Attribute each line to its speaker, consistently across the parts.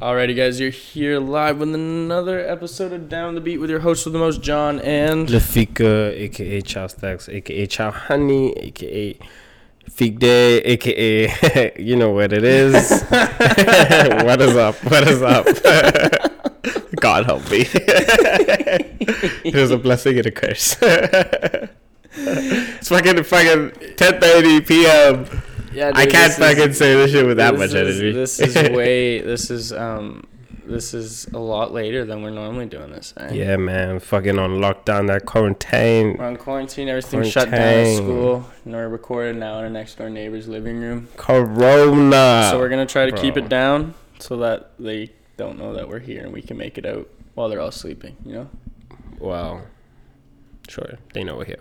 Speaker 1: Alrighty, guys, you're here live with another episode of Down the Beat with your host with the most, John, and
Speaker 2: Lafika, aka Chow Stacks, aka Chow Honey, aka Fig Day, aka you know what it is. what is up? What is up? God help me. it was a blessing and a curse. it's fucking fucking 10:30 p.m.
Speaker 1: yeah,
Speaker 2: I can't fucking
Speaker 1: is-
Speaker 2: say this shit with that much
Speaker 1: is-
Speaker 2: energy.
Speaker 1: This is way. This is um. This is a lot later than we're normally doing this. Eh?
Speaker 2: yeah, man. Fucking on lockdown, that quarantine.
Speaker 1: We're on quarantine. Everything's shut down at school. And we're recording now in our next door neighbor's living room.
Speaker 2: Corona.
Speaker 1: so we're gonna try to keep it down so that they don't know that we're here and we can make it out while they're all sleeping. You know.
Speaker 2: Wow. sure, they know we're here.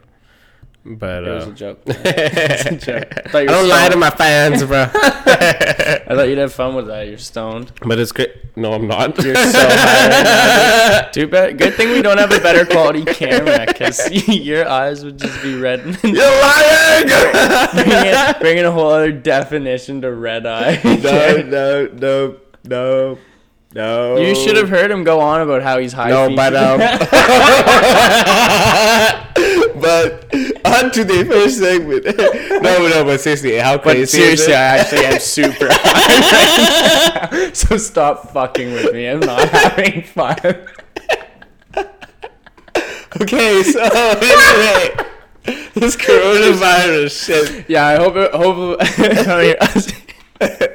Speaker 2: But
Speaker 1: It was
Speaker 2: uh,
Speaker 1: a joke. It's a joke. I,
Speaker 2: I don't lie to my fans, bro.
Speaker 1: I thought you'd have fun with that. You're stoned.
Speaker 2: but it's great. No, I'm not.
Speaker 1: You're so high right. Too bad. Good thing we don't have a better quality camera, because your eyes would just be red.
Speaker 2: You're lying.
Speaker 1: bringing, bringing a whole other definition to red eye.
Speaker 2: no, no, no, no, no.
Speaker 1: You should have heard him go on about how he's high.
Speaker 2: No, but um, but on to the first segment. no, no, but seriously, how
Speaker 1: But seriously, I actually am super high right. So stop fucking with me. I'm not having fun.
Speaker 2: okay, so anyway, this coronavirus shit
Speaker 1: Yeah, I hope. It, hope. I mean,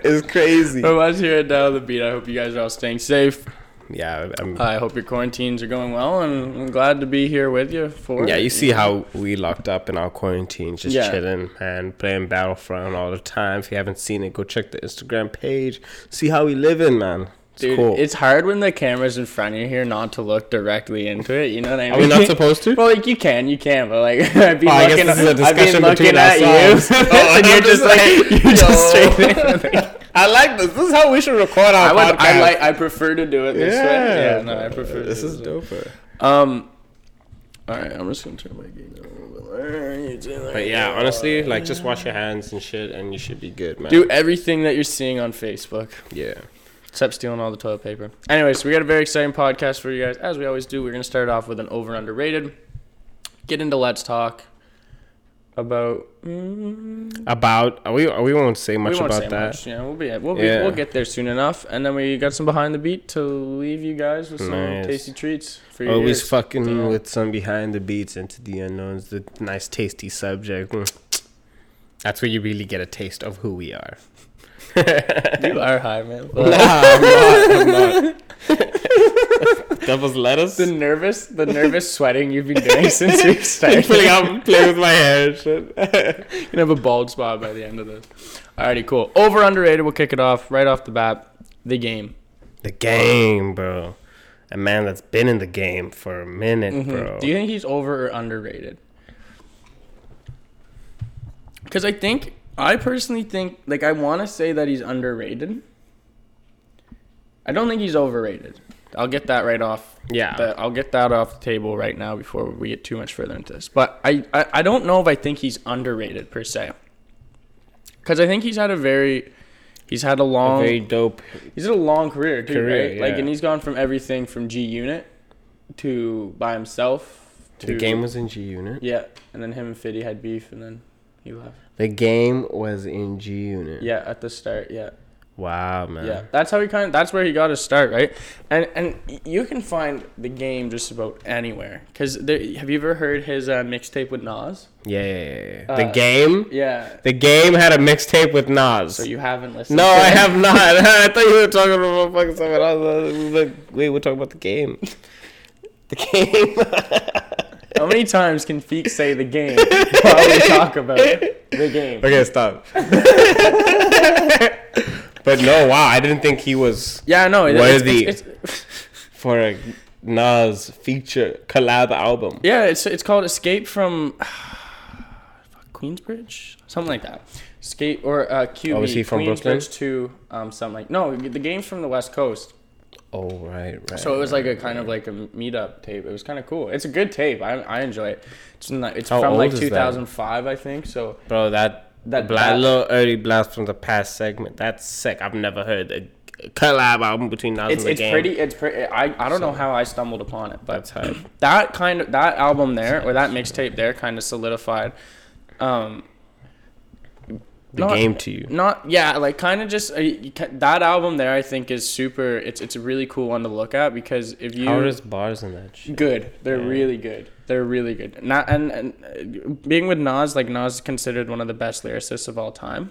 Speaker 2: is crazy.
Speaker 1: us here at Down the Beat, I hope you guys are all staying safe.
Speaker 2: Yeah, I'm,
Speaker 1: I hope your quarantines are going well, and I'm glad to be here with you for.
Speaker 2: Yeah, you see how we locked up in our quarantine, just
Speaker 1: Yeah.
Speaker 2: chilling and playing Battlefront all the time. If you haven't seen it, go check the Instagram page. See how we living, man. It's
Speaker 1: Dude,
Speaker 2: cool.
Speaker 1: it's hard when the camera's in front of you here not to look directly into it. You know what I mean?
Speaker 2: Are we not supposed to?
Speaker 1: Well, like you can, you can, but like I've been
Speaker 2: Oh, I guess
Speaker 1: looking,
Speaker 2: this is a discussion
Speaker 1: looking
Speaker 2: between
Speaker 1: at
Speaker 2: ourselves.
Speaker 1: you,
Speaker 2: Oh,
Speaker 1: and you're just like you're just straight in.
Speaker 2: I like this. This is how we should record our
Speaker 1: I would,
Speaker 2: podcast.
Speaker 1: I like, I prefer to do it this way. Yeah, no, I prefer.
Speaker 2: This
Speaker 1: do
Speaker 2: is
Speaker 1: it this way.
Speaker 2: doper.
Speaker 1: Um, all right, I'm just gonna turn my gain down a little bit.
Speaker 2: But yeah, honestly, like just wash your hands and shit, and you should be good, man.
Speaker 1: do everything that you're seeing on Facebook.
Speaker 2: Yeah.
Speaker 1: Except stealing all the toilet paper. Anyway, so we got a very exciting podcast for you guys. As we always do, we're going to start off with an over and underrated. Get into Let's Talk about. Mm,
Speaker 2: About we we won't say much
Speaker 1: we won't
Speaker 2: about
Speaker 1: say
Speaker 2: that.
Speaker 1: much. Yeah, we'll be we'll be
Speaker 2: Yeah.
Speaker 1: we'll get there soon enough. And then we got some behind the beat to leave you guys with some
Speaker 2: Nice.
Speaker 1: tasty treats for your
Speaker 2: Always
Speaker 1: ears.
Speaker 2: fucking
Speaker 1: Yeah.
Speaker 2: with some behind the beats into the unknowns, the nice tasty subject. Mm. That's where you really get a taste of who we are.
Speaker 1: You are high, man.
Speaker 2: Nah, I'm not. I'm not. Devil's lettuce.
Speaker 1: the nervous, the nervous sweating you've been doing since we started.
Speaker 2: playing out, playing with my hair shit.
Speaker 1: You're gonna have a bald spot by the end of this. Alrighty, cool. Over underrated. We'll kick it off right off the bat. The game.
Speaker 2: the game, bro. A man that's been in the game for a minute, bro.
Speaker 1: Mm-hmm. Do you think he's over or underrated? Because I think I personally think like I want to say that he's underrated. I don't think he's overrated. I'll get that right off.
Speaker 2: Yeah.
Speaker 1: the- I'll get that off the table right now before we get too much further into this. But I, I, I don't know if I think he's underrated per se. Because I think he's had a very, he's had a long,
Speaker 2: Very dope.
Speaker 1: He's had a long career too,
Speaker 2: Career,
Speaker 1: right? Like, and he's gone from everything from G Unit to by himself. To,
Speaker 2: The game was in G Unit.
Speaker 1: yeah, and then him and Fiddy had beef, and then he left.
Speaker 2: The game was in G Unit.
Speaker 1: Yeah, at the start, yeah,
Speaker 2: Wow, man.
Speaker 1: yeah. That's how he kind. Of, that's where he got his start, right? And and you can find the game just about anywhere. Cause there, have you ever heard his uh, mixtape with Nas?
Speaker 2: Yeah, yeah, yeah, yeah. the
Speaker 1: Uh,
Speaker 2: game.
Speaker 1: Yeah.
Speaker 2: The game had a mixtape with Nas.
Speaker 1: So you haven't listened.
Speaker 2: no, I have not. I thought you were talking about fucking something else. Like, wait, we're talking about the game. The game.
Speaker 1: How many times can Feek say the game while we talk about it? the game?
Speaker 2: okay, stop. but no, wow, I didn't think he was
Speaker 1: Yeah, no, it-
Speaker 2: Worthy.
Speaker 1: It's, it's, it's,
Speaker 2: for a Nas feature collab album.
Speaker 1: yeah, it's it's called Escape from Queensbridge, something like that. Escape or uh, QB.
Speaker 2: Oh, is he from Brooklyn?
Speaker 1: Queensbridge to um something like no, the game's from the West Coast.
Speaker 2: Oh right, right.
Speaker 1: So it was like a kind of like a meetup tape. It was kind of cool. It's a good tape. I, I enjoy it. It's not, it's
Speaker 2: How
Speaker 1: from like 2005, I think. So
Speaker 2: bro, that
Speaker 1: That blast-
Speaker 2: little early blast from the past segment. That's sick. I've never heard a, collab album between Nas
Speaker 1: It's
Speaker 2: and the
Speaker 1: it's
Speaker 2: game.
Speaker 1: pretty. It's pretty. I, I don't know how I stumbled upon it, but that kind of that album there or that mixtape there kind of solidified. Um,
Speaker 2: The
Speaker 1: not-
Speaker 2: game to you.
Speaker 1: Not yeah, like kind of just uh, you that album there. I think is super. It's it's a really cool one to look at because if you
Speaker 2: How are his bars in that shit?
Speaker 1: good, they're
Speaker 2: Yeah.
Speaker 1: really good. They're really good. Not and, and uh, being with Nas, like Nas is considered one of the best lyricists of all time.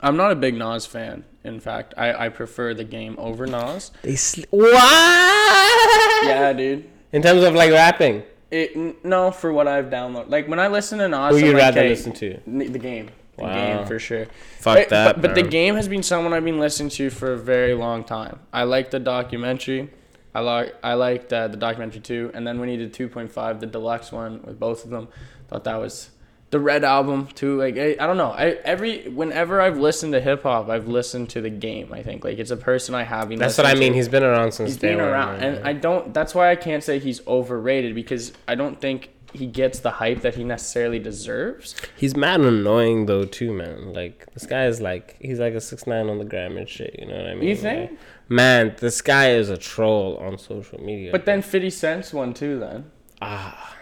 Speaker 1: I'm not a big Nas fan. In fact, I, I prefer the game over Nas.
Speaker 2: They sl- what?
Speaker 1: Yeah, dude.
Speaker 2: In terms of like rapping,
Speaker 1: It no for what I've downloaded. Like when I listen to Nas,
Speaker 2: who
Speaker 1: I'm
Speaker 2: you
Speaker 1: like,
Speaker 2: rather
Speaker 1: "Okay,
Speaker 2: listen to?
Speaker 1: the game. The
Speaker 2: Wow.
Speaker 1: game for sure.
Speaker 2: Fuck
Speaker 1: But-
Speaker 2: that.
Speaker 1: But, but the game has been someone I've been listening to for a very long time. I like the documentary. I like I liked uh, the documentary too, and then when he did 2.5, the deluxe one with both of them, thought that was the Red album too. Like I, I don't know. I every whenever I've listened to hip hop, I've listened to the game. I think like it's a person I have.
Speaker 2: That's what I mean.
Speaker 1: to.
Speaker 2: He's been around since
Speaker 1: He's been around, and I don't. That's why I can't say he's overrated because I don't think he gets the hype that he necessarily deserves.
Speaker 2: He's mad and annoying though too, man. Like this guy is like he's like a six nine on the gram and shit. You know what I mean?
Speaker 1: You think?
Speaker 2: Like, man, this guy is a troll on social media.
Speaker 1: But then 50 Cent's one too. Then
Speaker 2: ah,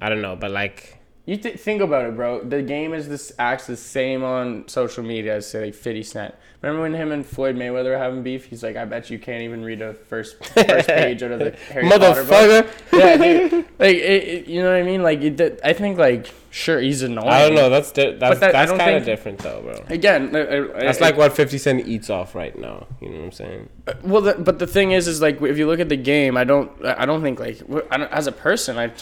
Speaker 2: I don't know, but like
Speaker 1: you th- think about it, bro. The game is this acts the same on social media as say like 50 Cent. Remember when him and Floyd Mayweather were having beef? He's like, I bet you can't even read a first first page out of the Harry Potter book.
Speaker 2: motherfucker.
Speaker 1: Yeah, dude. Like, it, it- you know what I mean? Like, it, I think like sure he's annoying.
Speaker 2: I don't know. That's di- that's
Speaker 1: that-
Speaker 2: that's kind of different though, bro.
Speaker 1: Again, I- I-
Speaker 2: That's
Speaker 1: I-
Speaker 2: like what Fifty Cent eats off right now. You know what I'm saying?
Speaker 1: Well, the, but the thing is, is like if you look at the game, I don't, I don't think like I don't, as a person, I,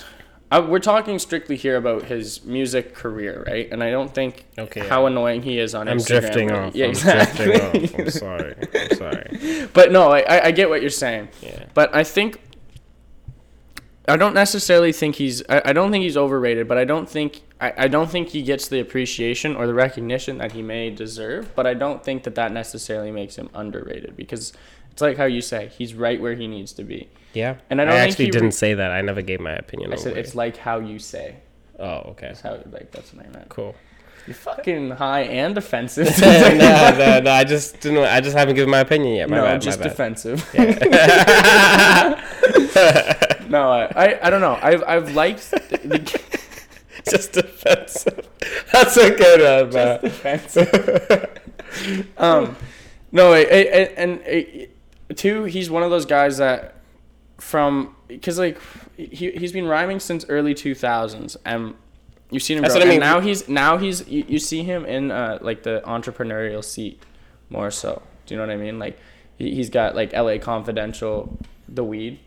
Speaker 1: I, we're talking strictly here about his music career, right? And I don't think
Speaker 2: Okay,
Speaker 1: how annoying he is on
Speaker 2: I'm
Speaker 1: Instagram.
Speaker 2: drifting
Speaker 1: right?
Speaker 2: off.
Speaker 1: Yeah,
Speaker 2: I'm
Speaker 1: exactly.
Speaker 2: drifting off. I'm sorry. I'm sorry.
Speaker 1: but no, I, I, I get what you're saying.
Speaker 2: Yeah.
Speaker 1: But I think I don't necessarily think he's I, I don't think he's overrated, but I don't think I, I don't think he gets the appreciation or the recognition that he may deserve, but I don't think that that necessarily makes him underrated because it's like how you say, he's right where he needs to be.
Speaker 2: Yeah.
Speaker 1: And I
Speaker 2: I, actually didn't say that. I never gave my opinion.
Speaker 1: I said it's like how you say.
Speaker 2: Oh, okay.
Speaker 1: That's how like that's what I meant.
Speaker 2: Cool.
Speaker 1: You're fucking high and offensive.
Speaker 2: no, no, no. I just didn't. I just haven't given my opinion yet. My
Speaker 1: no,
Speaker 2: bad.
Speaker 1: just defensive.
Speaker 2: Yeah.
Speaker 1: no, I, I I don't know. I've I've liked the, the
Speaker 2: just defensive. That's a good one, man.
Speaker 1: defensive. um, no, I, I, and two, he's one of those guys that from because like he he's been rhyming since early two thousands, and you've seen him
Speaker 2: That's what I
Speaker 1: And
Speaker 2: mean.
Speaker 1: now he's now he's you, you see him in uh like the entrepreneurial seat more so. Do you know what I mean? Like he, he's got like L.A. Confidential, the weed.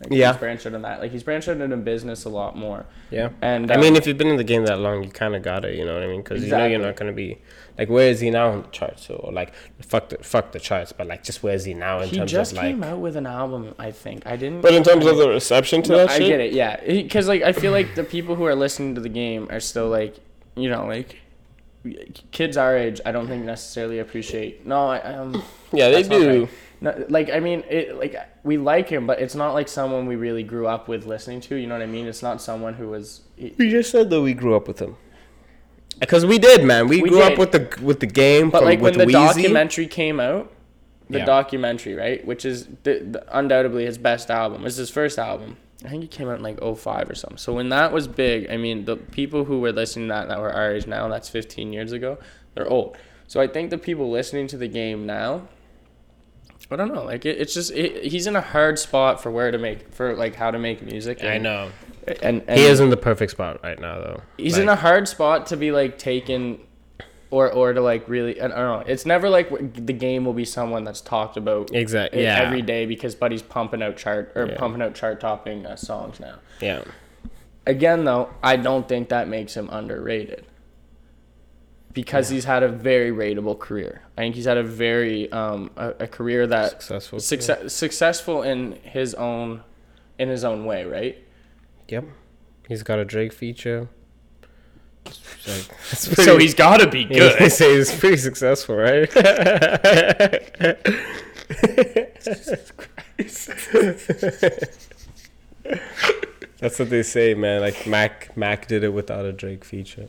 Speaker 1: Like
Speaker 2: Yeah.
Speaker 1: he's branched out in that. Like he's branched out into business a lot more.
Speaker 2: Yeah.
Speaker 1: And
Speaker 2: I
Speaker 1: um,
Speaker 2: mean, if you've been in the game that long, you kind of got it. You know what I mean? Because you know you're not gonna be like, where is he now on the charts? Or like, fuck the fuck the charts, but like, just where is he now in
Speaker 1: he
Speaker 2: terms
Speaker 1: just
Speaker 2: of like?
Speaker 1: came out with an album. I think I didn't.
Speaker 2: But in terms of the reception to
Speaker 1: No,
Speaker 2: that
Speaker 1: I
Speaker 2: shit,
Speaker 1: get it. Yeah, because like I feel like the people who are listening to the game are still like, you know, like kids our age. I don't think necessarily appreciate. No, I um.
Speaker 2: yeah, they do.
Speaker 1: right. No, like I mean, it like we like him, but it's not like someone we really grew up with listening to. You know what I mean? It's not someone who was. he-
Speaker 2: We just said that we grew up with him. Because we did, man. We,
Speaker 1: We
Speaker 2: grew
Speaker 1: did.
Speaker 2: up with the with the game.
Speaker 1: But
Speaker 2: from,
Speaker 1: like when
Speaker 2: with
Speaker 1: the
Speaker 2: Wheezy.
Speaker 1: documentary came out, the
Speaker 2: Yeah.
Speaker 1: documentary, right, which is the, the, undoubtedly his best album. It's his first album. I think it came out in like 05 or something. So when that was big, I mean, the people who were listening to that that were our age now, that's 15 years ago, they're old. So I think the people listening to the game now, I don't know, like it, it's just it, he's in a hard spot for where to make for like how to make music.
Speaker 2: I know.
Speaker 1: And, and
Speaker 2: He is in the perfect spot right now, though.
Speaker 1: He's
Speaker 2: Like,
Speaker 1: in a hard spot to be like taken, or or to like really. I don't know. It's never like the game will be someone that's talked about
Speaker 2: exactly. Yeah.
Speaker 1: every day because Buddy's pumping out chart or
Speaker 2: Yeah.
Speaker 1: pumping out chart topping uh, songs now.
Speaker 2: Yeah.
Speaker 1: Again, though, I don't think that makes him underrated because he's had a very rateable career. I think he's had a very um a, a career that
Speaker 2: Successful.
Speaker 1: success successful in his own in his own way, right?
Speaker 2: Yep. He's got a Drake feature. Like- it's
Speaker 1: so he's got to be good.
Speaker 2: They say he's pretty successful, right? That's what they say, man. Like Mac, Mac did it without a Drake feature.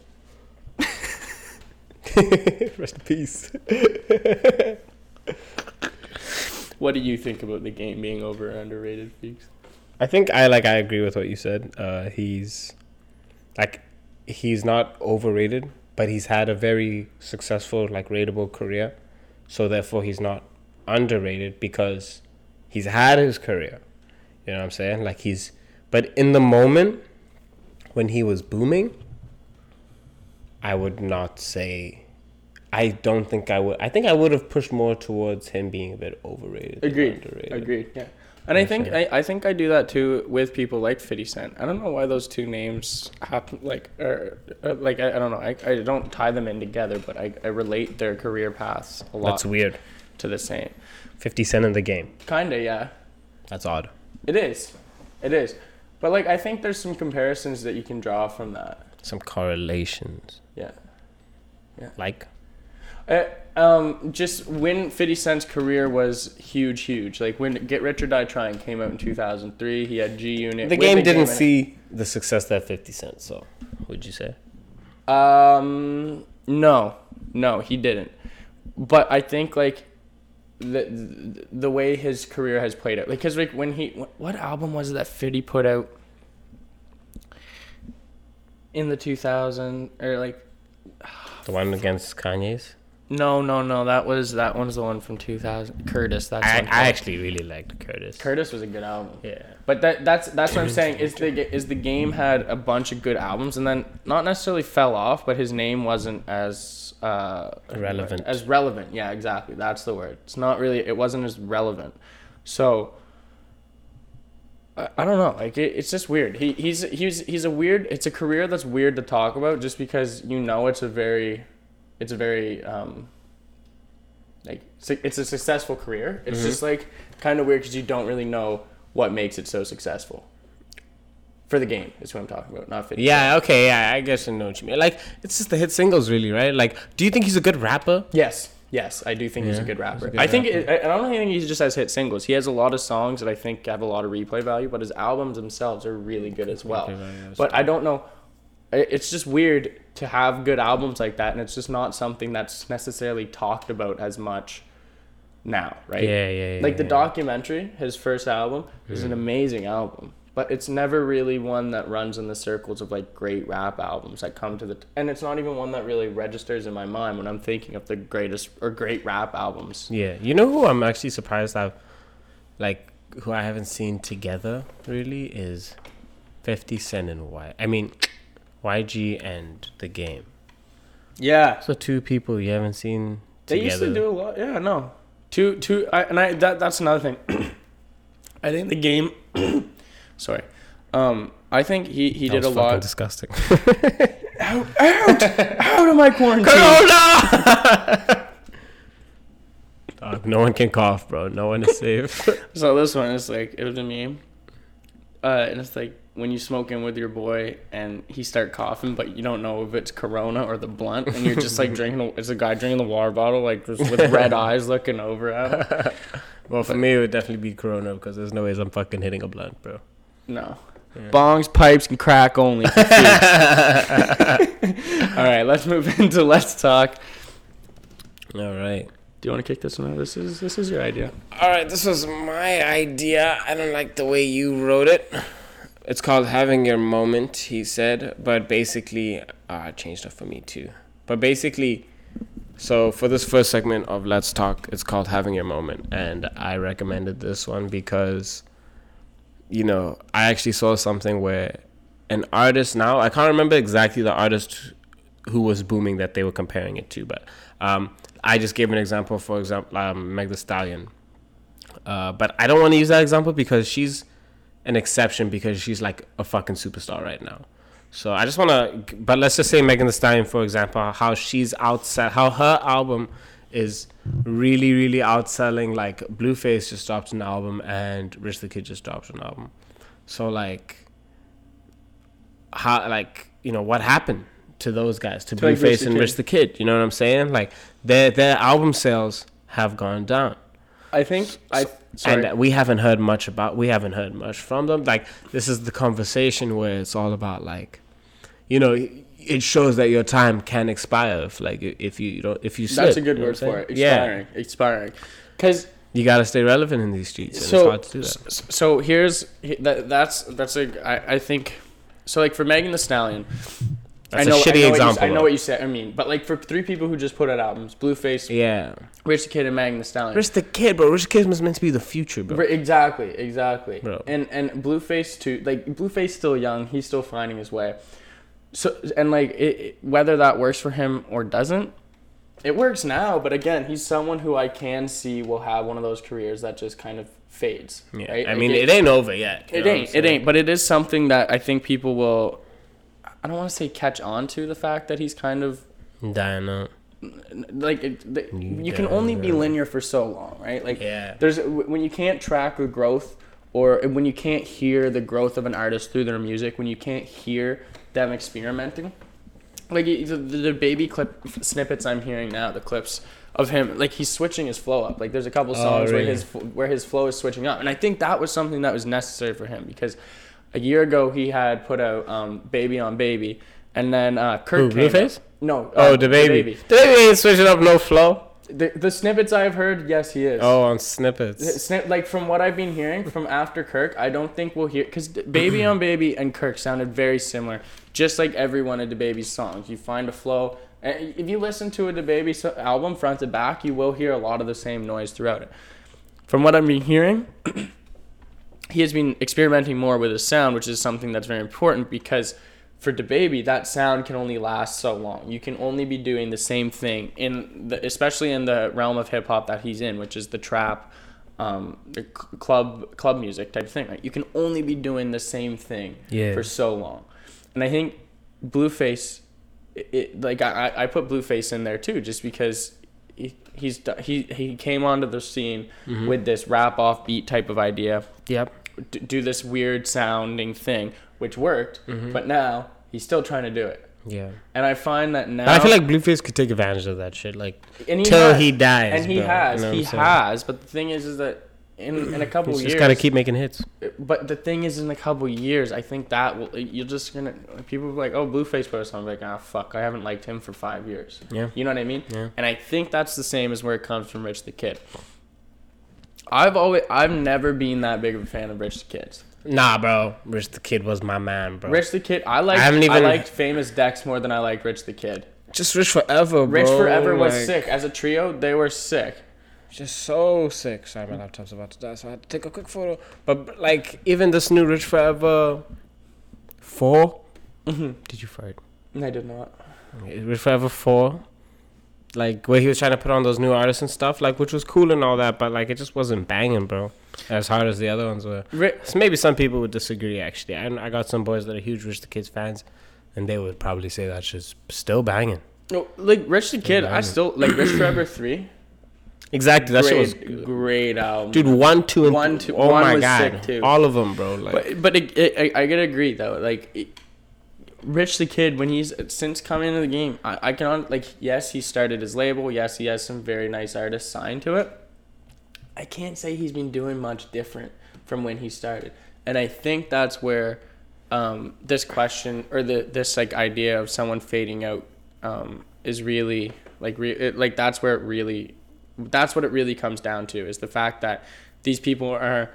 Speaker 2: Rest in peace.
Speaker 1: What do you think about the game being over or underrated, Feeks?
Speaker 2: I think I like I agree with what you said. Uh, he's like he's not overrated, but he's had a very successful like rateable career. So therefore he's not underrated because he's had his career. You know what I'm saying? Like he's but in the moment when he was booming, I would not say I don't think I would I think I would have pushed more towards him being a bit overrated.
Speaker 1: Agreed. Agreed. Yeah. And I think. I, I think I do that too with people like Fifty Cent. I don't know why those two names happen like or, or like I, I don't know. I, I don't tie them in together, but I, I relate their career paths a lot
Speaker 2: That's weird.
Speaker 1: to the same.
Speaker 2: 50 cent in the game.
Speaker 1: Kinda, yeah.
Speaker 2: That's odd.
Speaker 1: It is. It is. But like I think there's some comparisons that you can draw from that.
Speaker 2: Some correlations.
Speaker 1: Yeah.
Speaker 2: Like
Speaker 1: Uh, um, just when 50 Cent's career was huge, huge. Like when Get Rich or Die Trying came out in 2003, he had G Unit.
Speaker 2: the game didn't see the success that 50 cent so would you say
Speaker 1: Um, no, no, he didn't. But I think like the the, the way his career has played out, like, cause like when he what album was it that Fiddy put out in the 2000 or like
Speaker 2: the one against kanye's
Speaker 1: no no no that was that one's the one from 2000 Curtis that's
Speaker 2: I,
Speaker 1: one
Speaker 2: I actually really liked curtis
Speaker 1: Curtis was a good album.
Speaker 2: yeah
Speaker 1: But that that's that's what I'm saying is the is the game had a bunch of good albums and then not necessarily fell off, but his name wasn't as uh,
Speaker 2: Relevant.
Speaker 1: As relevant, yeah, exactly. That's the word. It's not really. It wasn't as relevant. So I, don't know. Like it, it's just weird. He he's he's he's a weird. It's a career that's weird to talk about just because you know it's a very, it's a very um. Like it's a successful career. It's
Speaker 2: Mm-hmm.
Speaker 1: just like kind of weird because you don't really know what makes it so successful. For the game is what I'm talking about, not 50
Speaker 2: yeah okay yeah i guess i know what you mean like it's just the hit singles really right like do you think he's a good rapper
Speaker 1: Yes, yes, I do think he's a good
Speaker 2: he's a
Speaker 1: rapper.
Speaker 2: good
Speaker 1: I think
Speaker 2: rapper.
Speaker 1: it, I don't think he just has hit singles. He has a lot of songs that I think have a lot of replay value, but his albums themselves are really good as well.
Speaker 2: Replay value, that's
Speaker 1: But I don't know. It's just weird to have good albums like that, and it's just not something that's necessarily talked about as much now, right?
Speaker 2: yeah yeah, yeah
Speaker 1: like the
Speaker 2: yeah. Mm-hmm.
Speaker 1: documentary, his first album, is an amazing album, but it's never really one that runs in the circles of like great rap albums that come to the. and it's not even one that really registers in my mind when I'm thinking of the greatest or great rap albums.
Speaker 2: yeah you know who i'm actually surprised i've like who i haven't seen together really is 50 cent and y i mean yg and the game
Speaker 1: Yeah,
Speaker 2: so two people you haven't seen
Speaker 1: they used to do a lot. Yeah, no, two, two, I, and I that that's another thing. I think the game. sorry, um, I think he he
Speaker 2: That
Speaker 1: did a lot.
Speaker 2: disgusting
Speaker 1: out, out, out of my quarantine.
Speaker 2: Dog, no one can cough, bro. No one is safe.
Speaker 1: So this one is like it was a meme, uh, and it's like when you smoke in with your boy and he start coughing, but you don't know if it's Corona or the blunt, and you're just like drinking. It's a guy drinking the water bottle, like just with red eyes looking over at him.
Speaker 2: well, for me, it would definitely be Corona because there's no ways I'm fucking hitting a blunt, bro.
Speaker 1: No.
Speaker 2: Yeah.
Speaker 1: Bongs, pipes, and crack only. All right, let's move into let's talk.
Speaker 2: All right.
Speaker 1: Do you want to kick this one out? This is this is your idea.
Speaker 2: All right, this was my idea. I don't like the way you wrote it. It's called Having Your Moment, he said, but basically, uh, changed it for me too. But basically, so for this first segment of Let's Talk, it's called Having Your Moment, and I recommended this one because, you know, I actually saw something where an artist now, I can't remember exactly the artist who was booming that they were comparing it to, but um, I just gave an example, for example, um, Meg The Stallion. Uh, but I don't want to use that example because she's an exception because she's like a fucking superstar right now. So I just want to, but let's just say Megan Thee Stallion, for example, how she's outside, how her album is really, really outselling. Like Blueface just dropped an album and Rich the Kid just dropped an album. So like, how like you know what happened to those guys to
Speaker 1: To, like,
Speaker 2: Blueface
Speaker 1: the
Speaker 2: and
Speaker 1: Kid.
Speaker 2: Rich the Kid? You know what I'm saying? Like their their album sales have gone down
Speaker 1: I think I sorry.
Speaker 2: and we haven't heard much about we haven't heard much from them like this is the conversation where it's all about like you know it shows that your time can expire if like if you, you don't if you
Speaker 1: That's a good
Speaker 2: you know
Speaker 1: word for it. Expiring. Expiring. Because
Speaker 2: You gotta stay relevant in these streets. And it's
Speaker 1: so
Speaker 2: hard to do that.
Speaker 1: so here's he- that, that's that's a I, I think so like for Megan Thee Stallion.
Speaker 2: That's
Speaker 1: I know,
Speaker 2: a shitty
Speaker 1: I know
Speaker 2: example.
Speaker 1: What you, I know what you said. I mean, but like for three people who just put out albums, Blueface,
Speaker 2: Yeah.
Speaker 1: Rich the Kid, and Megan Thee Stallion.
Speaker 2: Rich the Kid, bro. Rich the Kid was meant to be the future, bro.
Speaker 1: Exactly, exactly.
Speaker 2: Bro.
Speaker 1: And and Blueface too. Like Blueface still young. He's still finding his way. So and like it, it- whether that works for him or doesn't, it works now. But again, he's someone who I can see will have one of those careers that just kind of fades.
Speaker 2: Yeah.
Speaker 1: right?
Speaker 2: I
Speaker 1: Like,
Speaker 2: mean, it, ain't over yet.
Speaker 1: It
Speaker 2: know what I'm
Speaker 1: ain't. It ain't. But it is something that I think people will. I don't want to say catch on to the fact that he's kind of
Speaker 2: Dying out.
Speaker 1: like the, mm, you can only be linear for so long, right? Like
Speaker 2: Yeah.
Speaker 1: there's when you can't track the growth or when you can't hear the growth of an artist through their music, when you can't hear them experimenting. Like the, the, the baby clip snippets I'm hearing now, the clips of him, like he's switching his flow up. Like there's a couple
Speaker 2: Oh,
Speaker 1: songs where his where his flow is switching up, and I think that was something that was necessary for him because a year ago he had put out um, "Baby on Baby," and then uh, Kirk
Speaker 2: Who, Blueface?
Speaker 1: No,
Speaker 2: Oh,
Speaker 1: uh,
Speaker 2: DaBaby. The baby ain't switching up no flow.
Speaker 1: The, the snippets I've heard, yes, he is.
Speaker 2: Oh, on snippets.
Speaker 1: Snip, like from what I've been hearing from after Kirk, I don't think we'll hear because Baby on Baby and Kirk sounded very similar, just like every one of DaBaby's songs. You find a flow. If you listen to a DaBaby album front to back, you will hear a lot of the same noise throughout it. From what I've been hearing, he has been experimenting more with his sound, which is something that's very important because for DaBaby that sound can only last so long. You can only be doing the same thing in the, especially in the realm of hip hop that he's in, which is the trap, um, the c- club club music type thing. Right? You can only be doing the same thing
Speaker 2: Yeah.
Speaker 1: for so long, and I think Blueface, it, it, like I, I put Blueface in there too, just because. He, he's he he came onto the scene with this rap off beat type of idea
Speaker 2: Yep.
Speaker 1: D- do this weird sounding thing, which worked, but now he's still trying to do it.
Speaker 2: Yeah.
Speaker 1: And I find that now,
Speaker 2: But I feel like Blueface could take advantage of that shit, like
Speaker 1: he
Speaker 2: till
Speaker 1: has,
Speaker 2: he dies.
Speaker 1: and he
Speaker 2: bro.
Speaker 1: has,
Speaker 2: You know
Speaker 1: he has. But the thing is, is that in in a couple
Speaker 2: He's
Speaker 1: years,
Speaker 2: just gotta keep making hits.
Speaker 1: but the thing is, in a couple years, I think that will you're just gonna people like, oh, Blueface put song, I'm like, ah, fuck, I haven't liked him for five years.
Speaker 2: Yeah.
Speaker 1: You know what I mean?
Speaker 2: Yeah.
Speaker 1: And I think that's the same as where it comes from Rich the Kid. I've always, I've never been that big of a fan of Rich the Kids.
Speaker 2: Nah, bro. Rich the Kid was my man, bro.
Speaker 1: Rich the Kid, I liked, I,
Speaker 2: haven't even-
Speaker 1: liked Famous Dex more than I liked Rich the Kid.
Speaker 2: just Rich Forever, bro.
Speaker 1: Rich Forever was
Speaker 2: like,
Speaker 1: sick. As a trio, they were sick.
Speaker 2: Just so sick. Sorry, my laptop's about to die, so I had to take a quick photo. But like, even this new Rich Forever 4
Speaker 1: Mm-hmm.
Speaker 2: Did you fart?
Speaker 1: I did not.
Speaker 2: Rich Forever Four, like where he was trying to put on those new artists and stuff, like which was cool and all that, but like it just wasn't banging, bro. As hard as the other ones were. So maybe some people would disagree. Actually, I, I got some boys that are huge Rich the Kids fans, and they would probably say that shit's still banging.
Speaker 1: No, like Rich the Kid, I still like Rich Forever three.
Speaker 2: Exactly, that
Speaker 1: great,
Speaker 2: shit was
Speaker 1: great album.
Speaker 2: dude one, two, and
Speaker 1: One, two-
Speaker 2: Oh
Speaker 1: one
Speaker 2: my god, all of them, bro. Like,
Speaker 1: But but it, it, I, I gotta agree though. Like it, Rich the Kid, when he's since coming into the game, I, I can like yes he started his label. Yes he has some very nice artists signed to it. I can't say he's been doing much different from when he started, and I think that's where um, this question or the this like idea of someone fading out um, is really like re- it, like that's where it really that's what it really comes down to is the fact that these people are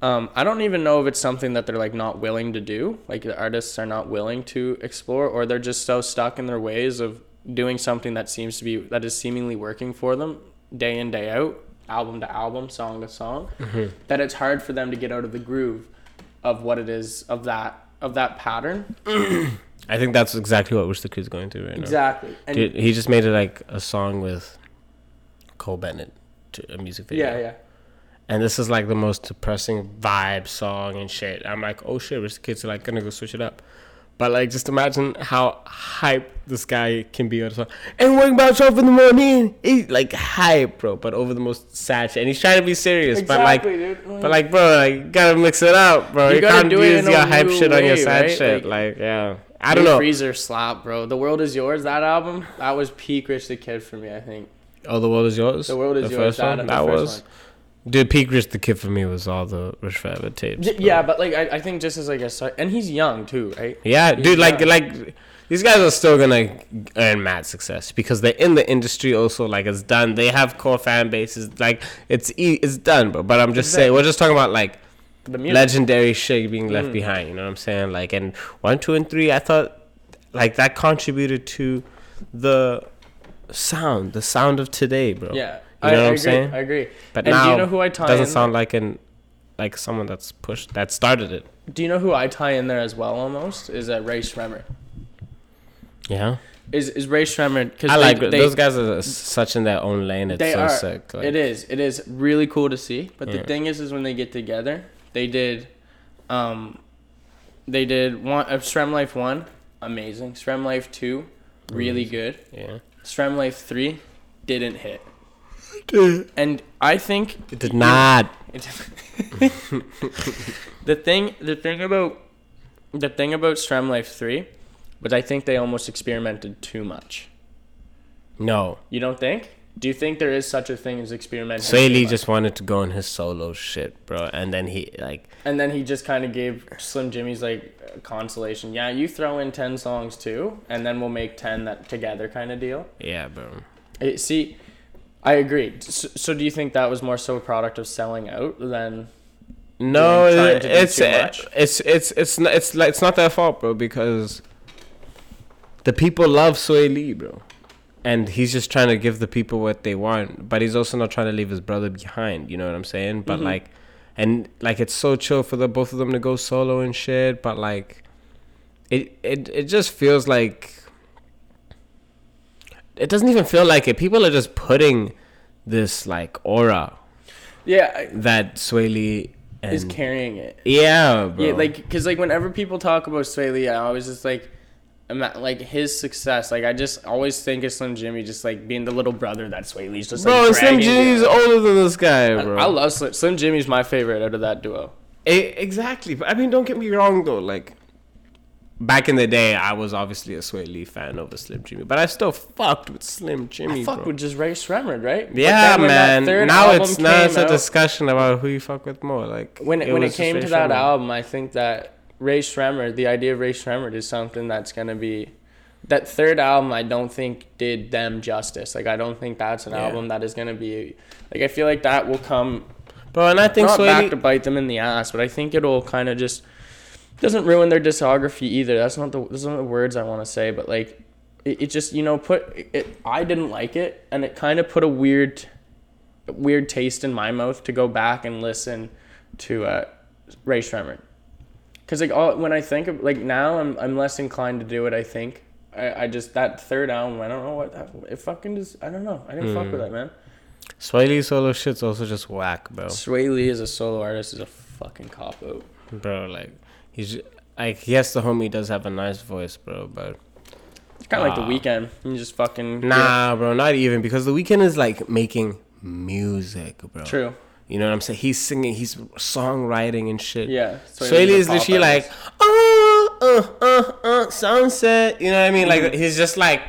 Speaker 1: um, I don't even know if it's something that they're like not willing to do like the artists are not willing to explore or they're just so stuck in their ways of doing something that seems to be that is seemingly working for them day in day out album to album song to song that it's hard for them to get out of the groove of what it is of that of that pattern
Speaker 2: I think that's exactly what Wish the Kid's going through right now.
Speaker 1: exactly and
Speaker 2: Dude, he just made it like a song with Cole Bennett, to a music video.
Speaker 1: yeah yeah
Speaker 2: And this is like the most depressing vibe song and shit. I'm like, oh shit, Rich the Kids are like gonna go switch it up. But like, just imagine how hype this guy can be on a song. And wake about yourself in the morning. He's like hype, bro, but over the most sad shit. And he's trying to be serious,
Speaker 1: exactly
Speaker 2: but like,
Speaker 1: dude
Speaker 2: but like, bro, like, you gotta mix it up, bro.
Speaker 1: You
Speaker 2: You,
Speaker 1: gotta
Speaker 2: can't
Speaker 1: do
Speaker 2: use your hype shit on your sad
Speaker 1: right?
Speaker 2: shit.
Speaker 1: Like-
Speaker 2: Like, yeah, I don't know.
Speaker 1: Freezer slap, bro. The world is yours. That album, that was peak Rich the Kid for me. I think
Speaker 2: Oh, the world is yours.
Speaker 1: the world is
Speaker 2: the
Speaker 1: yours.
Speaker 2: First one?
Speaker 1: That,
Speaker 2: that
Speaker 1: the first
Speaker 2: was.
Speaker 1: one.
Speaker 2: Dude, peak Rich the Kid for me was all the Rich Forever tapes. Bro.
Speaker 1: yeah, but like I, I think just as like a and he's young too, right?
Speaker 2: Yeah,
Speaker 1: He's
Speaker 2: dude, like
Speaker 1: young.
Speaker 2: like these guys are still gonna earn mad success because they're in the industry. Also, like it's done. They have core fan bases. Like it's e- it's done, bro. But I'm just saying, we're just talking about like
Speaker 1: The music.
Speaker 2: legendary shit being left
Speaker 1: Mm.
Speaker 2: behind. You know what I'm saying? Like, and one, two, and three, I thought like that contributed to the sound, the sound of today, bro.
Speaker 1: Yeah.
Speaker 2: You
Speaker 1: I,
Speaker 2: know what
Speaker 1: I
Speaker 2: I'm
Speaker 1: agree.
Speaker 2: saying?
Speaker 1: I agree.
Speaker 2: But
Speaker 1: And do
Speaker 2: now
Speaker 1: you know who I tie
Speaker 2: doesn't
Speaker 1: in
Speaker 2: sound like an like someone that's pushed that started it.
Speaker 1: Do you know who I tie in there as well? Almost is uh, Rae Sremmurd.
Speaker 2: Yeah,
Speaker 1: Is is Rae Sremmurd? Because
Speaker 2: I like it. those guys are such in their own lane. It's
Speaker 1: They
Speaker 2: so
Speaker 1: are.
Speaker 2: sick. Like,
Speaker 1: it is. It is really cool to see. But the thing is, is when they get together, they did, um, they did one. Uh, SremmLife one, amazing. SremmLife two, really good.
Speaker 2: Yeah,
Speaker 1: SremmLife three, didn't hit. And I think
Speaker 2: it did not.
Speaker 1: It- the thing, the thing about, the thing about SremmLife three, was I think they almost experimented too much.
Speaker 2: No,
Speaker 1: You don't think? Do you think there is such a thing as experimenting?
Speaker 2: Lee just wanted to go on his solo shit, bro, and then he like
Speaker 1: and then he just kind of gave Slim Jxmmi's like consolation. Yeah, you throw in ten songs too, and then we'll make ten that together kind of deal.
Speaker 2: yeah, bro.
Speaker 1: Eh, see, I agree. So, so do you think that was more so a product of selling out than?
Speaker 2: No,
Speaker 1: trying to
Speaker 2: it's it's it's it's not, it's like it's not their fault, bro, because the people love Swae Lee, bro. And he's just trying to give the people what they want, but he's also not trying to leave his brother behind. You know what I'm saying? But
Speaker 1: Mhm.
Speaker 2: like, and like it's so chill for the both of them to go solo and shit. But like, it it it just feels like it doesn't even feel like it. People are just putting this like aura
Speaker 1: Yeah, I-
Speaker 2: that Swae Lee and
Speaker 1: is carrying it.
Speaker 2: yeah, bro.
Speaker 1: Yeah, like because like whenever people talk about Swae Lee, I always just like, ima- like his success. Like I just always think of Slim Jxmmi just like being the little brother that Swae Lee's just like.
Speaker 2: bro, Slim Jxmmi's
Speaker 1: down.
Speaker 2: older than this guy,
Speaker 1: I,
Speaker 2: bro.
Speaker 1: I love Slim. Slim Jxmmi's my favorite out of that duo.
Speaker 2: E- exactly. But I mean, don't get me wrong though. Like back in the day, I was obviously a Swae Lee fan over Slim Jxmmi, but I still fucked with Slim Jxmmi.
Speaker 1: I fuck
Speaker 2: bro.
Speaker 1: with just Rae Sremmurd, right?
Speaker 2: Yeah, man. Now it's now it's a
Speaker 1: out-
Speaker 2: discussion about who you fuck with more. Like
Speaker 1: when it, when it came to that
Speaker 2: Sremmurd.
Speaker 1: album, I think that Rae Sremmurd, the idea of Rae Sremmurd is something that's gonna be. That third album, I don't think did them justice. Like I don't think that's an
Speaker 2: Yeah.
Speaker 1: album that is gonna be. Like I feel like that will come
Speaker 2: bro, and I think
Speaker 1: not
Speaker 2: Swae
Speaker 1: back
Speaker 2: Lee.
Speaker 1: to bite them in the ass, but I think it'll kind of just doesn't ruin their discography either. That's not the those are not the words I want to say, but like it, it just you know put it. I didn't like it, and it kind of put a weird, weird taste in my mouth to go back and listen to uh, Rae Sremmurd. Cause like all when I think of like now I'm I'm less inclined to do it. I think I, I just that third album I don't know what that, it fucking just I don't know I didn't fuck
Speaker 2: Hmm.
Speaker 1: with that man.
Speaker 2: Swae Lee solo shit's also just whack, bro.
Speaker 1: Swae Lee as a solo artist is a fucking cop out.
Speaker 2: Bro, like he's like yes, the homie does have a nice voice, bro, but
Speaker 1: It's kind of like
Speaker 2: Ah.
Speaker 1: the Weeknd. You just fucking
Speaker 2: nah, bro, not even because the Weeknd is like making music, bro.
Speaker 1: True.
Speaker 2: You know what I'm saying? He's singing, he's songwriting and shit.
Speaker 1: Yeah. Lee's
Speaker 2: is literally like, oh, uh, uh, uh, sunset. You know what I mean?
Speaker 1: Mm-hmm.
Speaker 2: Like he's just like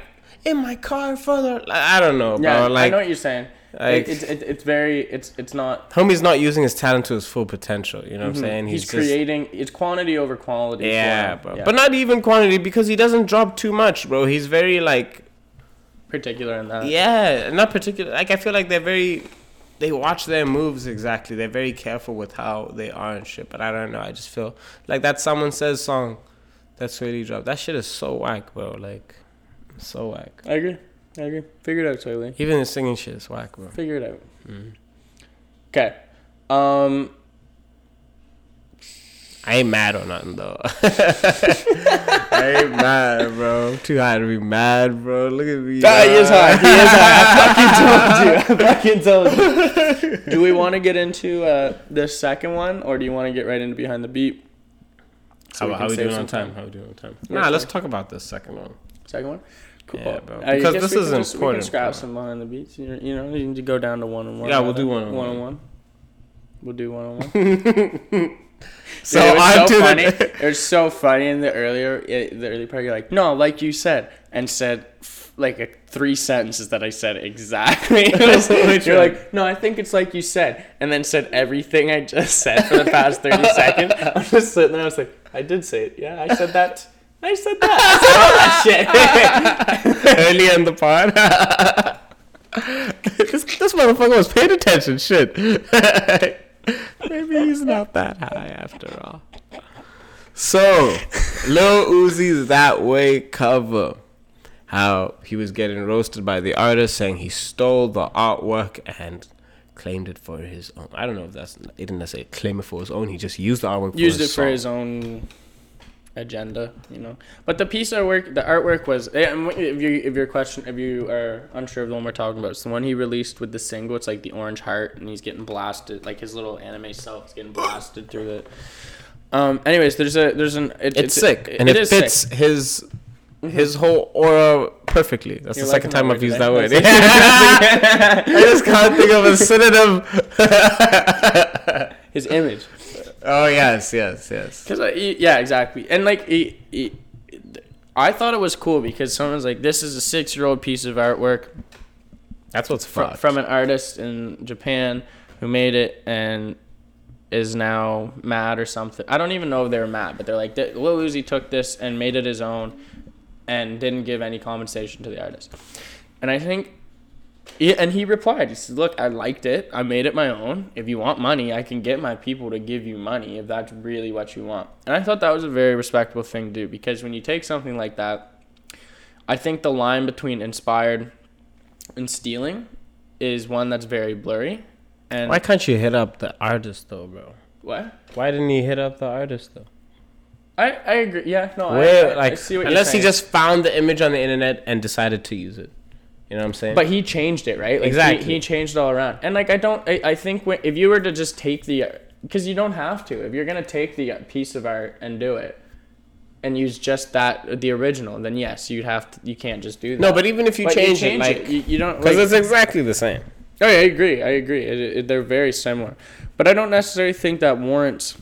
Speaker 2: in my car further. Like, I don't know, bro.
Speaker 1: yeah, I know what you're saying.
Speaker 2: Like-
Speaker 1: it, it's it, it's very it's it's not.
Speaker 2: homie's not using his talent to his full potential. You know what I'm saying?
Speaker 1: Mm-hmm. He's,
Speaker 2: just-
Speaker 1: creating. It's quantity over quality.
Speaker 2: Yeah, bro.
Speaker 1: Yeah.
Speaker 2: But not even quantity because he doesn't drop too much, bro. He's very like
Speaker 1: particular in that.
Speaker 2: Yeah, not particular. Like I feel like they're very, they watch their moves exactly. They're very careful with how they are and shit. But I don't know. I just feel like that someone says song, that's really dropped. That shit is so whack, bro. Like, so whack.
Speaker 1: I agree. I agree. Figure it out, Swae Lee.
Speaker 2: Even the singing shit is whack, bro.
Speaker 1: Figure it out.
Speaker 2: Mm.
Speaker 1: Okay. Um.
Speaker 2: I ain't mad or nothing though. I ain't mad, bro. I'm too high to be mad, bro. Look at me.
Speaker 1: Ah, he is high. He is high. I fucking told you. I fucking told you. Do we want to get into uh, the second one, or do you want to get right into behind the beat? So
Speaker 2: How,
Speaker 1: we
Speaker 2: how we doing on time? How we doing on time? Nah, let's talk about the second one.
Speaker 1: Second one. Cool.
Speaker 2: Yeah, bro.
Speaker 1: I
Speaker 2: Because
Speaker 1: guess
Speaker 2: this
Speaker 1: we
Speaker 2: is
Speaker 1: can just- We can scrap
Speaker 2: bro.
Speaker 1: some behind the beats. You know, you know, you need to go down to one on one.
Speaker 2: Yeah, we'll do one on
Speaker 1: one
Speaker 2: one.
Speaker 1: on one. We'll do one on one.
Speaker 2: So
Speaker 1: it was
Speaker 2: on
Speaker 1: so
Speaker 2: to the-
Speaker 1: funny. it was so funny in the earlier, the early part. You're like, no, like you said, and said f- like a, three sentences that I said exactly. Was- you're like, no, I think it's like you said, and then said everything I just said for the past thirty seconds. I'm just sitting there. I was like, I did say it. Yeah, I said that I said that.
Speaker 2: that shit earlier in the pod. this, this motherfucker was paying attention. Shit. Maybe he's not that high after all. So, Lil Uzi's That Way cover. How he was getting roasted by the artist, saying he stole the artwork and claimed it for his own. I don't know if that's. He didn't necessarily claim it for his own. He just used the artwork. For
Speaker 1: Used it
Speaker 2: his
Speaker 1: for his own agenda, you know. But the piece of work, the artwork was. eh, If you if your question, if you are unsure of the one we're talking about, it's the one he released with the single. It's like the orange heart, and he's getting blasted. Like his little anime self is getting blasted through it. Um. Anyways, there's a there's an. It,
Speaker 2: It's, sick, and it,
Speaker 1: is
Speaker 2: fits
Speaker 1: sick.
Speaker 2: his his whole aura perfectly. That's
Speaker 1: You're
Speaker 2: the second time I've used that word. I just can't think of a synonym.
Speaker 1: His image.
Speaker 2: Oh yes, yes, yes.
Speaker 1: Cause yeah, exactly. And like, he, he, I thought it was cool because someone's like, "This is a six-year-old piece of artwork
Speaker 2: That's what's
Speaker 1: fr- from an artist in Japan who made it and is now mad or something." I don't even know if they were mad, but they're like, "Th- "Lil Uzi took this and made it his own, and didn't give any compensation to the artist." And I think. Yeah, and he replied. He said, "Look, I liked it. I made it my own. If you want money, I can get my people to give you money if that's really what you want." And I thought that was a very respectable thing to do because when you take something like that, I think the line between inspired and stealing is one that's very blurry. And
Speaker 2: Why can't you hit up the artist though, bro?
Speaker 1: what?
Speaker 2: Why didn't he hit up the artist though?
Speaker 1: I, I agree. Yeah, no,
Speaker 2: Where
Speaker 1: I, I,
Speaker 2: like
Speaker 1: I
Speaker 2: unless he just found the image on the internet and decided to use it. You know what I'm saying?
Speaker 1: But he changed it, right? Like
Speaker 2: Exactly.
Speaker 1: He, he changed it all around. And like I don't, I, I think when, if you were to just take the, because you don't have to. If you're gonna take the piece of art and do it, and use just that the original, then yes, you'd have to. You can't just do that.
Speaker 2: no, but even if you
Speaker 1: But
Speaker 2: change, it, like
Speaker 1: you, you don't
Speaker 2: because
Speaker 1: like,
Speaker 2: it's exactly the same.
Speaker 1: Oh, yeah, I agree. I agree. It, it, they're very similar, but I don't necessarily think that warrants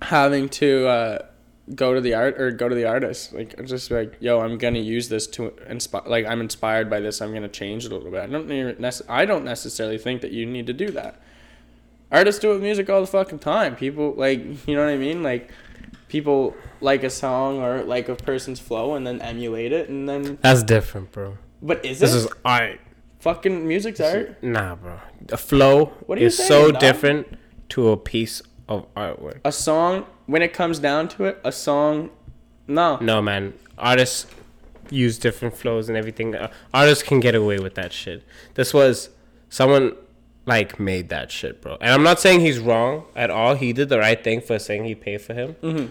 Speaker 1: having to uh, go to the art or go to the artist. Like I'm just like, yo, I'm gonna use this to inspire. Like I'm inspired by this. I'm gonna change it a little bit. I don't nece- I don't necessarily think that you need to do that. Artists do it with music all the fucking time. People like, you know what I mean? Like, people like a song or like a person's flow and then emulate it, and then.
Speaker 2: That's different, bro.
Speaker 1: But is
Speaker 2: This
Speaker 1: it
Speaker 2: is art.
Speaker 1: fucking music's art?
Speaker 2: Nah, bro. A flow
Speaker 1: What are you
Speaker 2: is
Speaker 1: saying,
Speaker 2: so
Speaker 1: dog?
Speaker 2: different to a piece of artwork.
Speaker 1: a song when it comes down to it a song no
Speaker 2: No, man. Artists use different flows and everything. Uh, artists can get away with that shit. This was someone like made that shit, bro. And I'm not saying he's wrong at all. He did the right thing for saying he paid for him.
Speaker 1: Mm-hmm.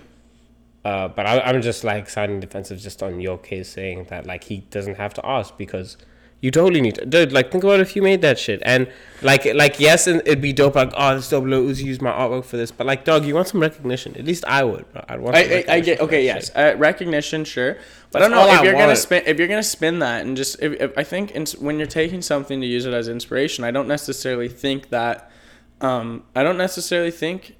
Speaker 2: Uh, but I, I'm just like sounding defensive just on your case, saying that like he doesn't have to ask because you totally need to, dude. Like think about if you made that shit and like like yes, and it'd be dope. Like oh, this dope Lil Uzi used my artwork for this, but like dog, you want some recognition? At least I would. Bro. I'd want.
Speaker 1: I,
Speaker 2: some
Speaker 1: I, I
Speaker 2: recognition
Speaker 1: get okay yes uh, recognition sure but
Speaker 2: That's
Speaker 1: I don't know if
Speaker 2: I
Speaker 1: you're gonna spin if you're gonna spin that and just if, if I think ins- when you're taking something to use it as inspiration I don't necessarily think that um, I don't necessarily think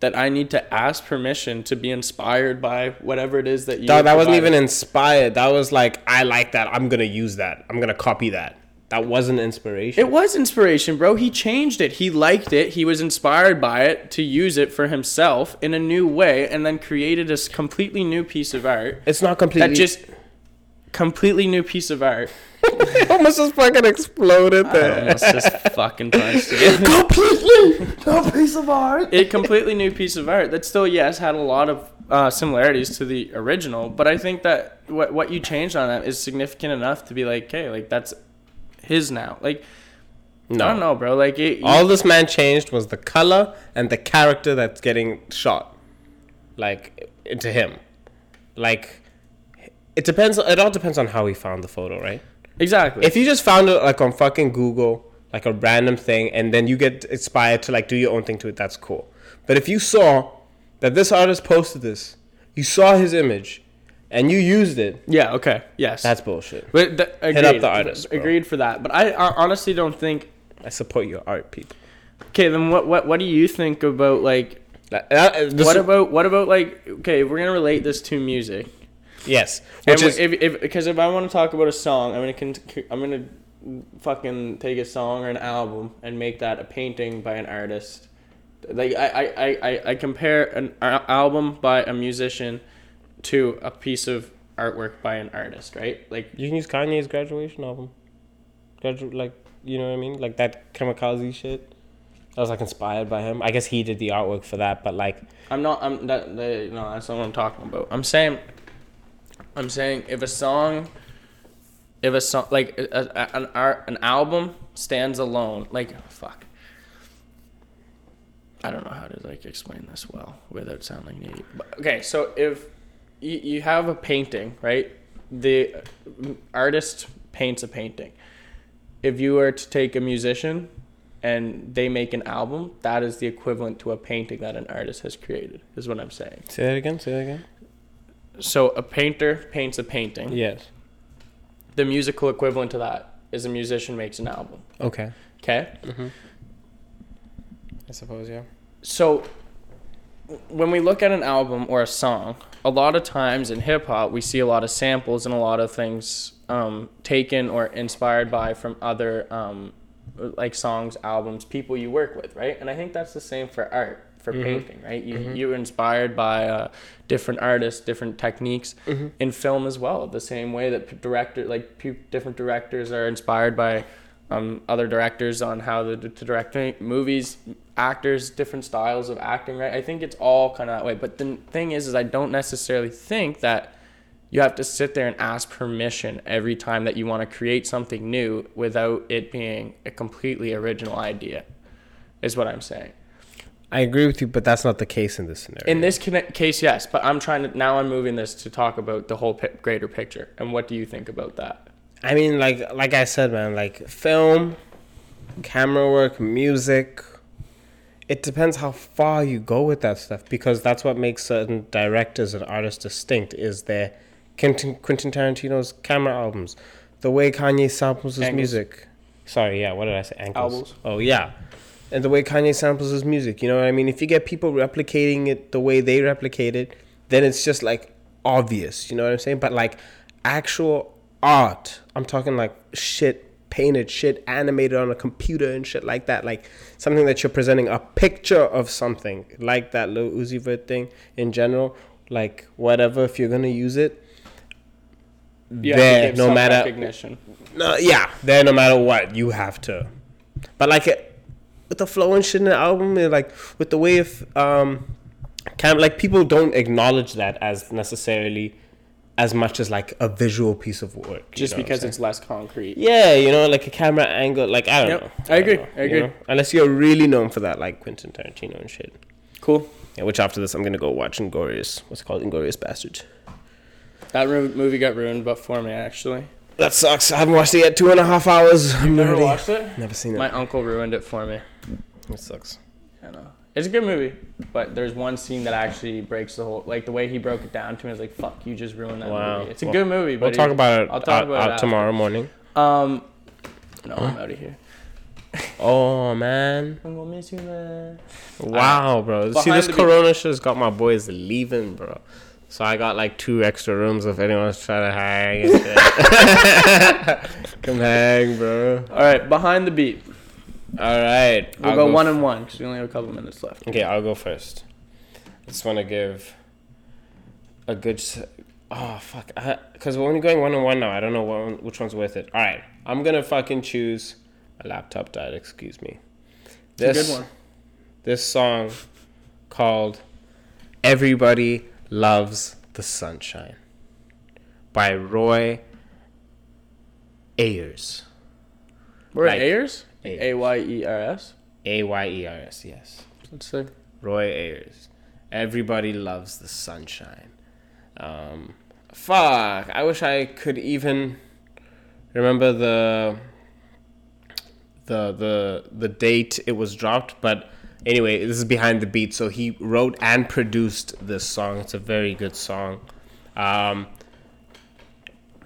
Speaker 1: that I need to ask permission to be inspired by whatever it is that you
Speaker 2: Dog, that wasn't even inspired. That was like, I like that. I'm gonna use that. I'm gonna copy that. That wasn't inspiration.
Speaker 1: It was inspiration, bro. He changed it. He liked it. He was inspired by it to use it for himself in a new way and then created a completely new piece of art.
Speaker 2: it's not completely.
Speaker 1: That just completely new piece of art.
Speaker 2: almost just fucking exploded
Speaker 1: I
Speaker 2: there.
Speaker 1: almost just fucking punched it.
Speaker 2: completely no piece of art.
Speaker 1: A completely new piece of art that still, yes, had a lot of uh, similarities to the original, but I think that what what you changed on that is significant enough to be like, okay, like that's his now. Like I don't know, bro. Like it,
Speaker 2: All this man changed was the color and the character that's getting shot, like into him. Like it depends. It all depends on how he found the photo, right?
Speaker 1: Exactly.
Speaker 2: If you just found it like on fucking Google, like a random thing, and then you get inspired to like do your own thing to it, that's cool. But if you saw that this artist posted this, you saw his image, and you used it,
Speaker 1: yeah. Okay. Yes.
Speaker 2: that's bullshit.
Speaker 1: But th- agreed.
Speaker 2: up the artist, bro.
Speaker 1: Agreed for that. But I, I honestly don't think.
Speaker 2: I support your art, people.
Speaker 1: Okay, then what what what do you think about like?
Speaker 2: Uh,
Speaker 1: what about what about like? Okay, we're gonna relate this to music.
Speaker 2: Yes, which
Speaker 1: we-
Speaker 2: is
Speaker 1: if if because if I want to talk about a song, I'm gonna con- I'm gonna fucking take a song or an album and make that a painting by an artist. Like I I, I, I- I compare an album by a musician to a piece of artwork by an artist, right? Like
Speaker 2: You can use Kanye's graduation album. Gradu- like you know what I mean? Like that kamikaze shit. That was like inspired by him. I guess he did the artwork for that, but like
Speaker 1: I'm not. I'm that. that no, that's not what I'm talking about. I'm saying. I'm saying if a song, if a song like a, a, an art an album stands alone, like fuck. I don't know how to like explain this well without sounding needy. But, okay, so if you, you have a painting, right? The artist paints a painting. If you were to take a musician and they make an album, that is the equivalent to a painting that an artist has created, is what I'm saying.
Speaker 2: say that again. Say that again.
Speaker 1: So a painter paints a painting.
Speaker 2: Yes.
Speaker 1: The musical equivalent to that is a musician makes an album.
Speaker 2: Okay.
Speaker 1: Okay?
Speaker 2: Mm-hmm. I suppose yeah.
Speaker 1: So when we look at an album or a song, a lot of times in hip hop, we see a lot of samples and a lot of things um, taken or inspired by from other um, like songs, albums, people you work with, right? And I think that's the same for art, for
Speaker 2: Mhm.
Speaker 1: painting, right? You
Speaker 2: Mhm.
Speaker 1: you're inspired by uh, different artists, different techniques
Speaker 2: Mm-hmm.
Speaker 1: in film as well. The same way that director, like different directors, are inspired by um, other directors on how to, to direct movies, actors, different styles of acting. Right? I think it's all kind of that way. But the thing is, is I don't necessarily think that you have to sit there and ask permission every time that you want to create something new without it being a completely original idea. Is what I'm saying.
Speaker 2: I agree with you, but that's not the case in this scenario.
Speaker 1: In this case, yes, but I'm trying to now. I'm moving this to talk about the whole pi- greater picture. And what do you think about that?
Speaker 2: I mean, like like I said, man, like film, camera work, music. It depends how far you go with that stuff because that's what makes certain directors and artists distinct. Is their Quentin, Quentin Tarantino's camera albums, the way Kanye samples his
Speaker 1: Angles.
Speaker 2: music. Sorry, yeah, what did I say? Ankles.
Speaker 1: Albums.
Speaker 2: Oh yeah, and the way Kanye samples his music. You know what I mean? If you get people replicating it the way they replicate it, then it's just like obvious. You know what I'm saying? But like actual art, I'm talking like shit painted, shit animated on a computer and shit like that. Like something that you're presenting a picture of something, like that Lil Uzi Vert thing in general. Like whatever, if you're gonna use it,
Speaker 1: to
Speaker 2: there, no matter
Speaker 1: recognition.
Speaker 2: no, yeah, there no matter what, you have to. But like it, with the flow and shit in the album, and like with the way of um, of like people don't acknowledge that as necessarily as much as like a visual piece of work. you
Speaker 1: Just
Speaker 2: know
Speaker 1: because it's less concrete.
Speaker 2: yeah, you know, like a camera angle, like I don't
Speaker 1: Yep,
Speaker 2: know.
Speaker 1: I agree,
Speaker 2: don't
Speaker 1: I
Speaker 2: you
Speaker 1: agree.
Speaker 2: know? Unless you're really known for that, like Quentin Tarantino and shit.
Speaker 1: Cool.
Speaker 2: Yeah, which after this, I'm gonna go watch Inglourious. What's called Inglourious Basterds.
Speaker 1: That movie got ruined, but for me actually.
Speaker 2: That sucks. I haven't watched it yet. Two and a half hours. I'm
Speaker 1: Never watched it.
Speaker 2: Never seen it.
Speaker 1: My uncle ruined it for me.
Speaker 2: it sucks.
Speaker 1: I know. It's a good movie, but there's one scene that actually breaks the whole. Like the way he broke it down to me, is like, "Fuck, you just ruined that
Speaker 2: Wow.
Speaker 1: movie." It's a
Speaker 2: Well,
Speaker 1: good movie, but
Speaker 2: We'll talk about it
Speaker 1: I'll talk
Speaker 2: out,
Speaker 1: about it
Speaker 2: out
Speaker 1: after.
Speaker 2: tomorrow morning.
Speaker 1: Um, no, I'm out of here.
Speaker 2: Oh man!
Speaker 1: I'm gonna miss you, man.
Speaker 2: Wow, bro. See, this
Speaker 1: the
Speaker 2: Corona shit's got my boys leaving, bro. So I got like two extra rooms if anyone's trying to hang. And shit. Come hang, bro.
Speaker 1: All right, behind the beat.
Speaker 2: All right,
Speaker 1: We'll
Speaker 2: I'll
Speaker 1: go, one and one because we only have a couple minutes left.
Speaker 2: Okay, I'll go first. I just want to give a good. Oh fuck! Because we're only going one and one now. I don't know what, which one's worth it. All right, I'm gonna fucking choose. My laptop died. Excuse me.
Speaker 1: It's a good one.
Speaker 2: This song called "Everybody Loves the Sunshine" by Roy Ayers.
Speaker 1: We're
Speaker 2: Like-
Speaker 1: Ayers.
Speaker 2: Ayers.
Speaker 1: A Y E R S.
Speaker 2: A Y E R S. Yes.
Speaker 1: Let's see.
Speaker 2: Roy Ayers. Everybody loves the sunshine. Um, fuck. I wish I could even remember the the the the date it was dropped, but anyway, this is behind the beat. So he wrote and produced this song. It's a very good song. Um,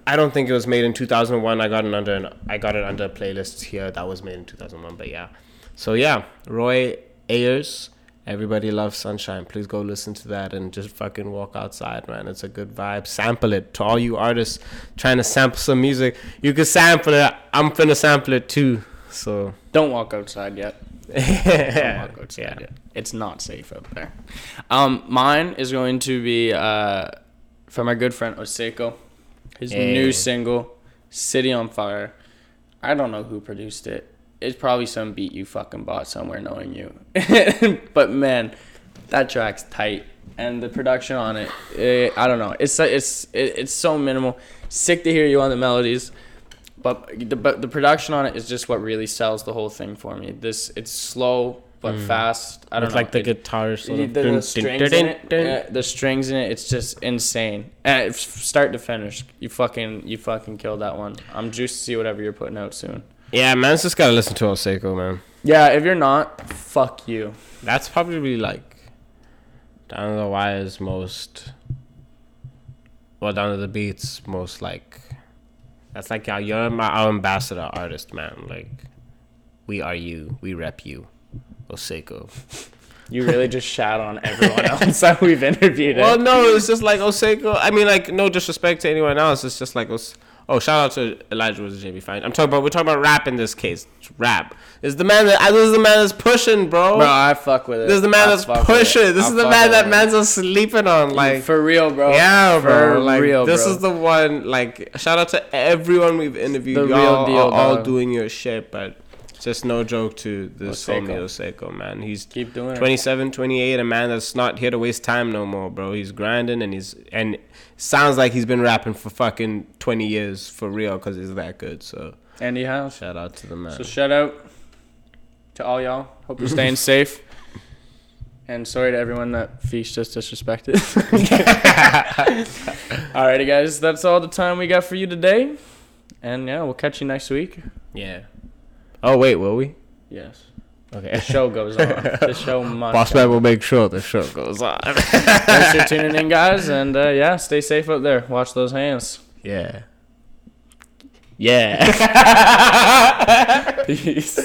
Speaker 2: I don't think it was made in 2001. I got it under an, I got it under a playlist here that was made in 2001. But yeah, so yeah, Roy Ayers. Everybody loves sunshine. Please go listen to that and just fucking walk outside, man. It's a good vibe. Sample it to all you artists trying to sample some music. You can sample it. I'm finna sample it too. So
Speaker 1: Don't walk outside yet.
Speaker 2: Yeah,
Speaker 1: yet. It's not safe out there. Um, mine is going to be uh, from our good friend Oseko. His
Speaker 2: Yeah.
Speaker 1: new single, City on Fire. I don't know who produced it. It's probably some beat you fucking bought somewhere knowing you. but man, that track's tight. And the production on it, eh, I don't know. It's it's it, it's so minimal. Sick to hear you on the melodies, but the but the production on it is just what really sells the whole thing for me. This it's slow but fast. I don't
Speaker 2: With
Speaker 1: know.
Speaker 2: like the
Speaker 1: It-
Speaker 2: guitar sort
Speaker 1: the,
Speaker 2: of.
Speaker 1: the
Speaker 2: dun, dun,
Speaker 1: strings
Speaker 2: dun,
Speaker 1: in it, uh, the strings in it, it's just insane. And f- start to finish, you fucking, you fucking killed that one. I'm juiced to see whatever you're putting out soon.
Speaker 2: Yeah, man's just gotta listen to Oseko, man.
Speaker 1: Yeah, if you're not, fuck you.
Speaker 2: That's probably like down to the wires most. Well, down to the beats most like. That's like our, you're my our ambassador artist, man. Like, we are you. We rep you, Oseko.
Speaker 1: You really just shat on everyone else that we've interviewed.
Speaker 2: Well, no, it's just like oh, Oseko. I mean, like, no disrespect to anyone else. It's just like oh, Os- Oh, shout out to Elijah was JB Fine. I'm talking about we're talking about rap in this case. It's rap. This is the man that this is the man that's pushing, bro.
Speaker 1: bro, I fuck with it.
Speaker 2: this is the man
Speaker 1: I
Speaker 2: that's
Speaker 1: fuck with it.
Speaker 2: pushing. This
Speaker 1: I
Speaker 2: is the man that
Speaker 1: it.
Speaker 2: man's are sleeping on. Like
Speaker 1: for real, bro.
Speaker 2: Yeah, bro.
Speaker 1: For
Speaker 2: like
Speaker 1: real,
Speaker 2: this
Speaker 1: bro.
Speaker 2: is the one. Like shout out to everyone we've interviewed.
Speaker 1: The
Speaker 2: Y'all
Speaker 1: real deal,
Speaker 2: are all doing your shit, but just no joke to this
Speaker 1: Oseko.
Speaker 2: homie Oseko, man. He's
Speaker 1: Keep doing it.
Speaker 2: 27, 28, a man that's not here to waste time no more, bro. He's grinding and he's and sounds like he's been rapping for fucking 20 years for real because he's that good. So
Speaker 1: And he has.
Speaker 2: shout out to the man.
Speaker 1: So shout out to all y'all. Hope you're staying safe. And sorry to everyone that Feast just disrespected. Alrighty, guys, that's all the time we got for you today. And yeah, we'll catch you next week.
Speaker 2: yeah. Oh wait, will we?
Speaker 1: Yes.
Speaker 2: Okay.
Speaker 1: The show goes on. the show must.
Speaker 2: Boss man will make sure the show goes on.
Speaker 1: Thanks for tuning in, guys. And uh, yeah, stay safe out there. Watch those hands.
Speaker 2: yeah. Yeah.
Speaker 1: Peace.